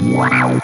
Wow.